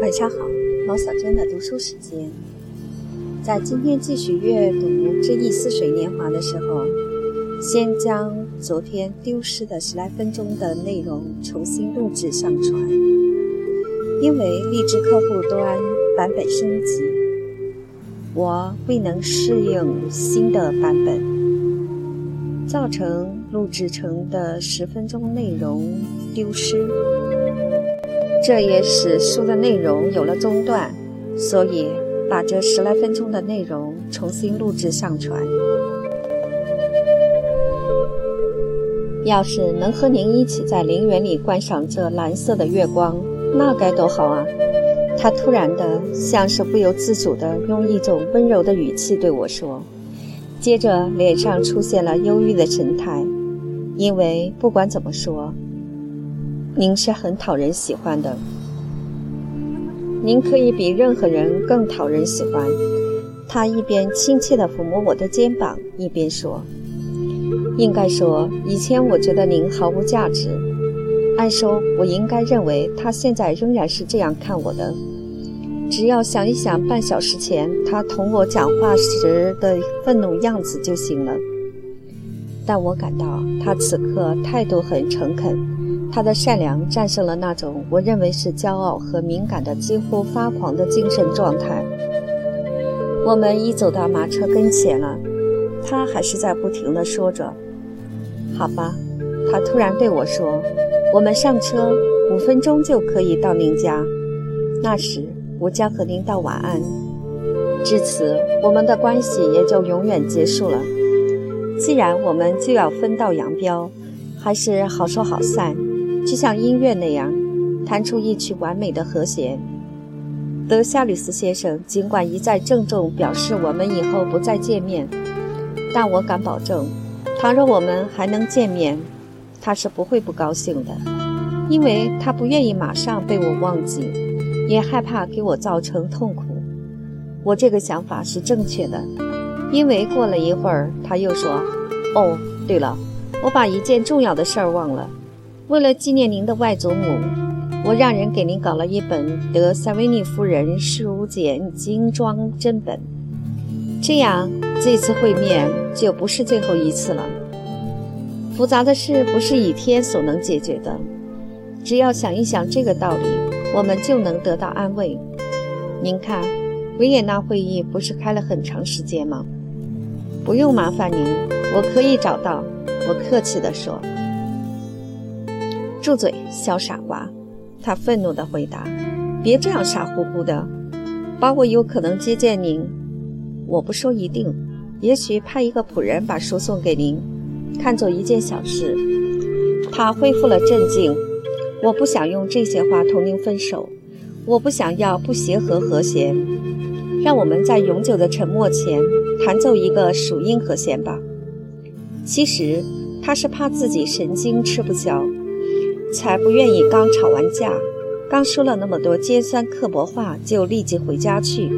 晚上好，毛小娟的读书时间。在今天继续阅读《这一似水年华》的时候，先将昨天丢失的十来分钟的内容重新录制上传，因为荔枝客户端版本升级，我未能适应新的版本，造成录制成的十分钟内容丢失。这也使书的内容有了中断，所以把这十来分钟的内容重新录制上传。要是能和您一起在陵园里观赏这蓝色的月光，那该多好啊！他突然的，像是不由自主的用一种温柔的语气对我说，接着脸上出现了忧郁的神态，因为不管怎么说。您是很讨人喜欢的，您可以比任何人更讨人喜欢。他一边亲切地抚摸我的肩膀，一边说：“应该说，以前我觉得您毫无价值。按说，我应该认为他现在仍然是这样看我的。只要想一想半小时前他同我讲话时的愤怒样子就行了。但我感到他此刻态度很诚恳。”他的善良战胜了那种我认为是骄傲和敏感的几乎发狂的精神状态。我们已走到马车跟前了，他还是在不停地说着：“好吧。”他突然对我说：“我们上车，五分钟就可以到您家。那时我将和您道晚安。至此，我们的关系也就永远结束了。既然我们就要分道扬镳，还是好说好散。”就像音乐那样，弹出一曲完美的和弦。德夏吕斯先生尽管一再郑重表示我们以后不再见面，但我敢保证，倘若我们还能见面，他是不会不高兴的，因为他不愿意马上被我忘记，也害怕给我造成痛苦。我这个想法是正确的，因为过了一会儿，他又说：“哦，对了，我把一件重要的事儿忘了。”为了纪念您的外祖母，我让人给您搞了一本德塞维尼夫人书简精装真本，这样这次会面就不是最后一次了。复杂的事不是一天所能解决的，只要想一想这个道理，我们就能得到安慰。您看，维也纳会议不是开了很长时间吗？不用麻烦您，我可以找到。我客气地说。住嘴，小傻瓜！他愤怒地回答：“别这样傻乎乎的，把我有可能接见您。我不说一定，也许派一个仆人把书送给您，看作一件小事。”他恢复了镇静。我不想用这些话同您分手，我不想要不协和和弦。让我们在永久的沉默前弹奏一个属音和弦吧。其实他是怕自己神经吃不消。才不愿意刚吵完架，刚说了那么多尖酸刻薄话就立即回家去。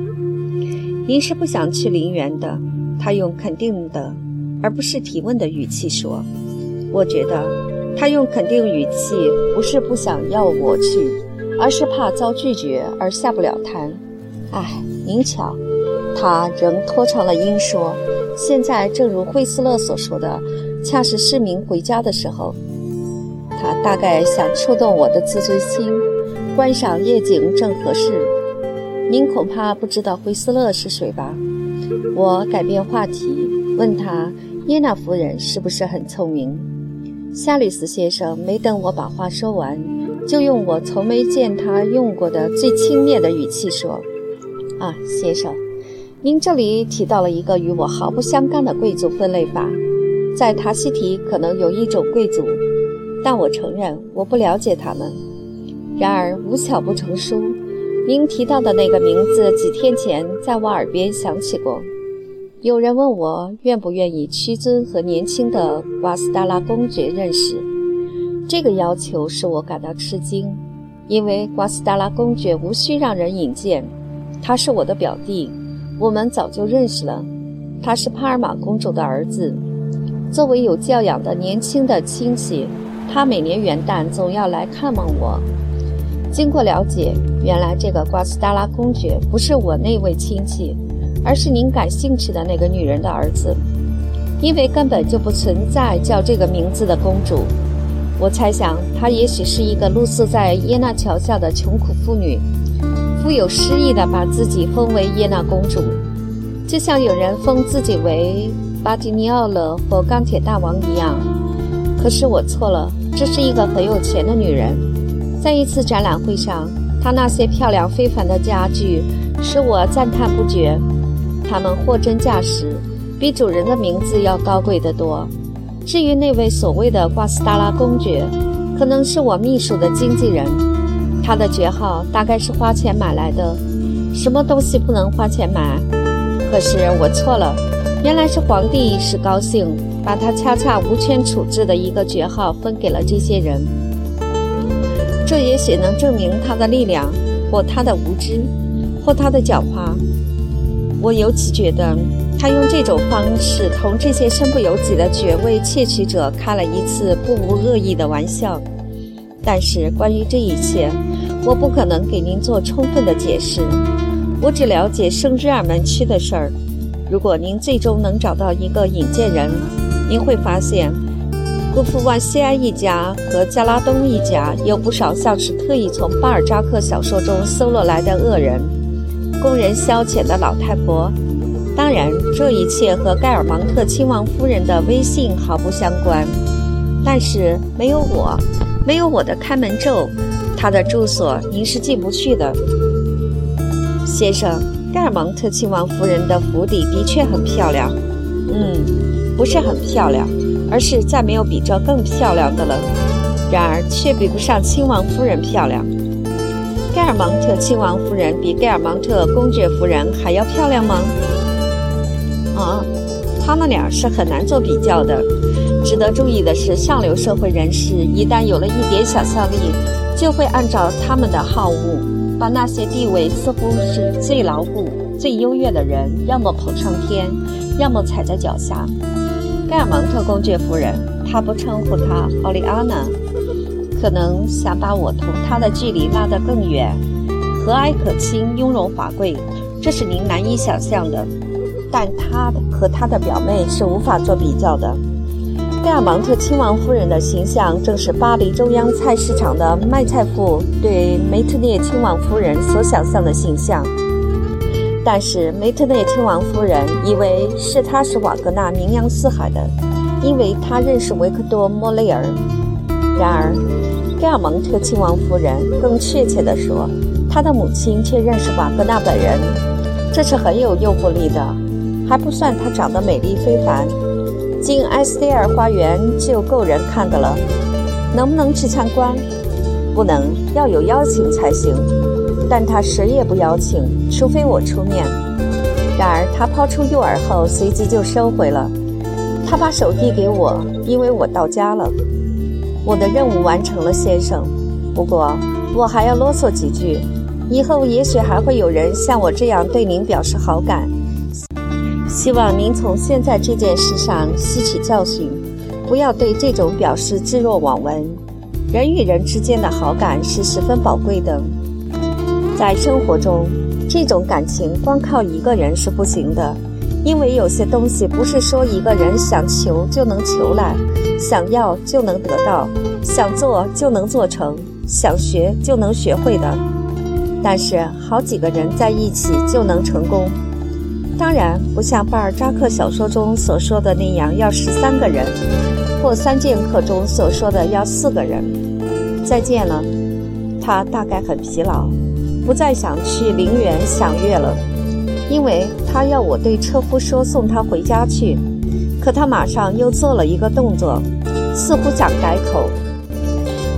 您是不想去陵园的，他用肯定的而不是提问的语气说。我觉得他用肯定语气不是不想要我去，而是怕遭拒绝而下不了台。唉，您瞧，他仍拖长了音说：“现在正如惠斯勒所说的，恰是市民回家的时候。”他大概想触动我的自尊心，观赏夜景正合适。您恐怕不知道惠斯勒是谁吧？我改变话题，问他耶娜夫人是不是很聪明？夏里斯先生没等我把话说完，就用我从没见他用过的最轻蔑的语气说：“啊，先生，您这里提到了一个与我毫不相干的贵族分类法，在塔西提可能有一种贵族。”但我承认我不了解他们。然而无巧不成书，您提到的那个名字几天前在我耳边响起过。有人问我愿不愿意屈尊和年轻的瓜斯达拉公爵认识。这个要求使我感到吃惊，因为瓜斯达拉公爵无需让人引荐，他是我的表弟，我们早就认识了。他是帕尔玛公主的儿子。作为有教养的年轻的亲戚，他每年元旦总要来看望我。经过了解，原来这个瓜斯达拉公爵不是我那位亲戚，而是您感兴趣的那个女人的儿子。因为根本就不存在叫这个名字的公主。我猜想，她也许是一个露宿在耶纳桥下的穷苦妇女，富有诗意地把自己封为耶纳公主，就像有人封自己为巴蒂尼奥勒或钢铁大王一样。可是我错了，这是一个很有钱的女人。在一次展览会上，她那些漂亮非凡的家具使我赞叹不绝。他们货真价实，比主人的名字要高贵得多。至于那位所谓的瓜斯达拉公爵，可能是我秘书的经纪人。他的爵号大概是花钱买来的。什么东西不能花钱买？可是我错了，原来是皇帝一时高兴，把他恰恰无权处置的一个爵号分给了这些人。这也许能证明他的力量，或他的无知，或他的狡猾。我尤其觉得，他用这种方式同这些身不由己的爵位窃取者开了一次不无恶意的玩笑。但是关于这一切，我不可能给您做充分的解释。我只了解圣日耳门区的事儿。如果您最终能找到一个引荐人，您会发现。姑父万西埃一家和加拉东一家有不少像是特意从巴尔扎克小说中搜罗来的恶人，供人消遣的老太婆。当然，这一切和盖尔芒特亲王夫人的威信毫不相关。但是没有我，没有我的开门咒，他的住所您是进不去的，先生。盖尔芒特亲王夫人的府邸的确很漂亮，嗯，不是很漂亮。而是再没有比这更漂亮的了，然而却比不上亲王夫人漂亮。盖尔芒特亲王夫人比盖尔芒特公爵夫人还要漂亮吗？啊，他们俩是很难做比较的。值得注意的是，上流社会人士一旦有了一点想象力，就会按照他们的好恶，把那些地位似乎是最牢固、最优越的人，要么捧上天，要么踩在脚下。盖尔芒特公爵夫人，他不称呼她奥利安娜，可能想把我同她的距离拉得更远，和蔼可亲，雍容华贵，这是您难以想象的。但她和她的表妹是无法做比较的。盖尔芒特亲王夫人的形象，正是巴黎中央菜市场的卖菜妇对梅特涅亲王夫人所想象的形象。但是梅特涅亲王夫人以为是他是瓦格纳名扬四海的，因为他认识维克多·莫雷尔。然而，盖尔蒙特亲王夫人更确切地说，他的母亲却认识瓦格纳本人。这是很有诱惑力的，还不算她长得美丽非凡，进埃斯蒂尔花园就够人看的了。能不能去参观？不能，要有邀请才行。但他谁也不邀请，除非我出面。然而他抛出诱饵后，随即就收回了。他把手递给我，因为我到家了。我的任务完成了，先生。不过我还要啰嗦几句。以后也许还会有人像我这样对您表示好感。希望您从现在这件事上吸取教训，不要对这种表示置若罔闻。人与人之间的好感是十分宝贵的。在生活中，这种感情光靠一个人是不行的，因为有些东西不是说一个人想求就能求来，想要就能得到，想做就能做成，想学就能学会的。但是好几个人在一起就能成功，当然不像巴尔扎克小说中所说的那样要十三个人，或三剑客中所说的要四个人。再见了，他大概很疲劳。不再想去陵园享乐了，因为他要我对车夫说送他回家去。可他马上又做了一个动作，似乎想改口。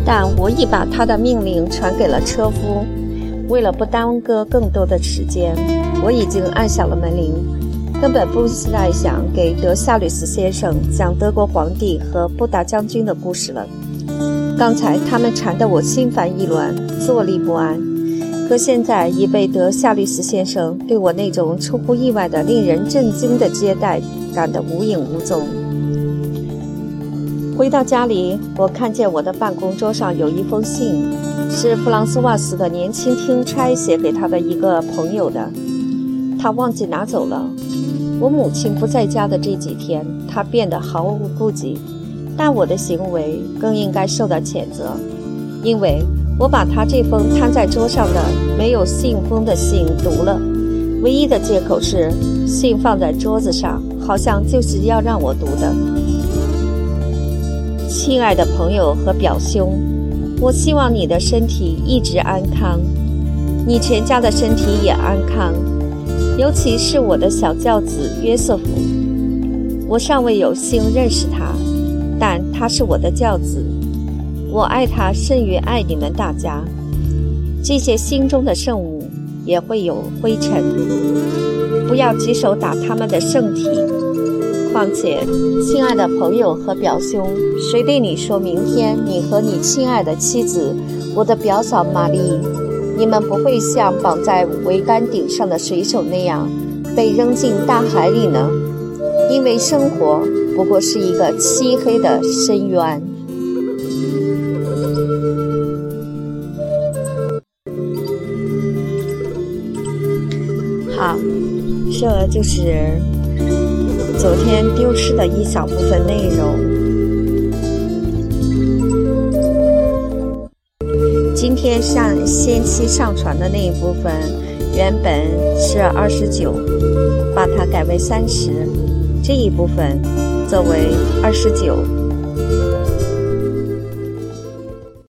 但我已把他的命令传给了车夫。为了不耽搁更多的时间，我已经按响了门铃，根本不再想给德夏吕斯先生讲德国皇帝和布达将军的故事了。刚才他们缠得我心烦意乱，坐立不安。可现在已被德夏律斯先生对我那种出乎意外的、令人震惊的接待赶得无影无踪。回到家里，我看见我的办公桌上有一封信，是弗朗斯瓦斯的年轻听差写给他的一个朋友的，他忘记拿走了。我母亲不在家的这几天，他变得毫无顾忌，但我的行为更应该受到谴责，因为我把他这封摊在桌上的没有信封的信读了，唯一的借口是信放在桌子上，好像就是要让我读的。亲爱的朋友和表兄，我希望你的身体一直安康，你全家的身体也安康，尤其是我的小教子约瑟夫。我尚未有幸认识他，但他是我的教子，我爱他胜于爱你们大家。这些心中的圣物也会有灰尘，不要举手打他们的圣体。况且，亲爱的朋友和表兄，谁对你说明天你和你亲爱的妻子，我的表嫂玛丽，你们不会像绑在桅杆顶上的水手那样被扔进大海里呢？因为生活不过是一个漆黑的深渊。这就是。昨天丢失的一小部分内容，今天上先期上传的那一部分，原本是二十九，把它改为三十，这一部分作为二十九。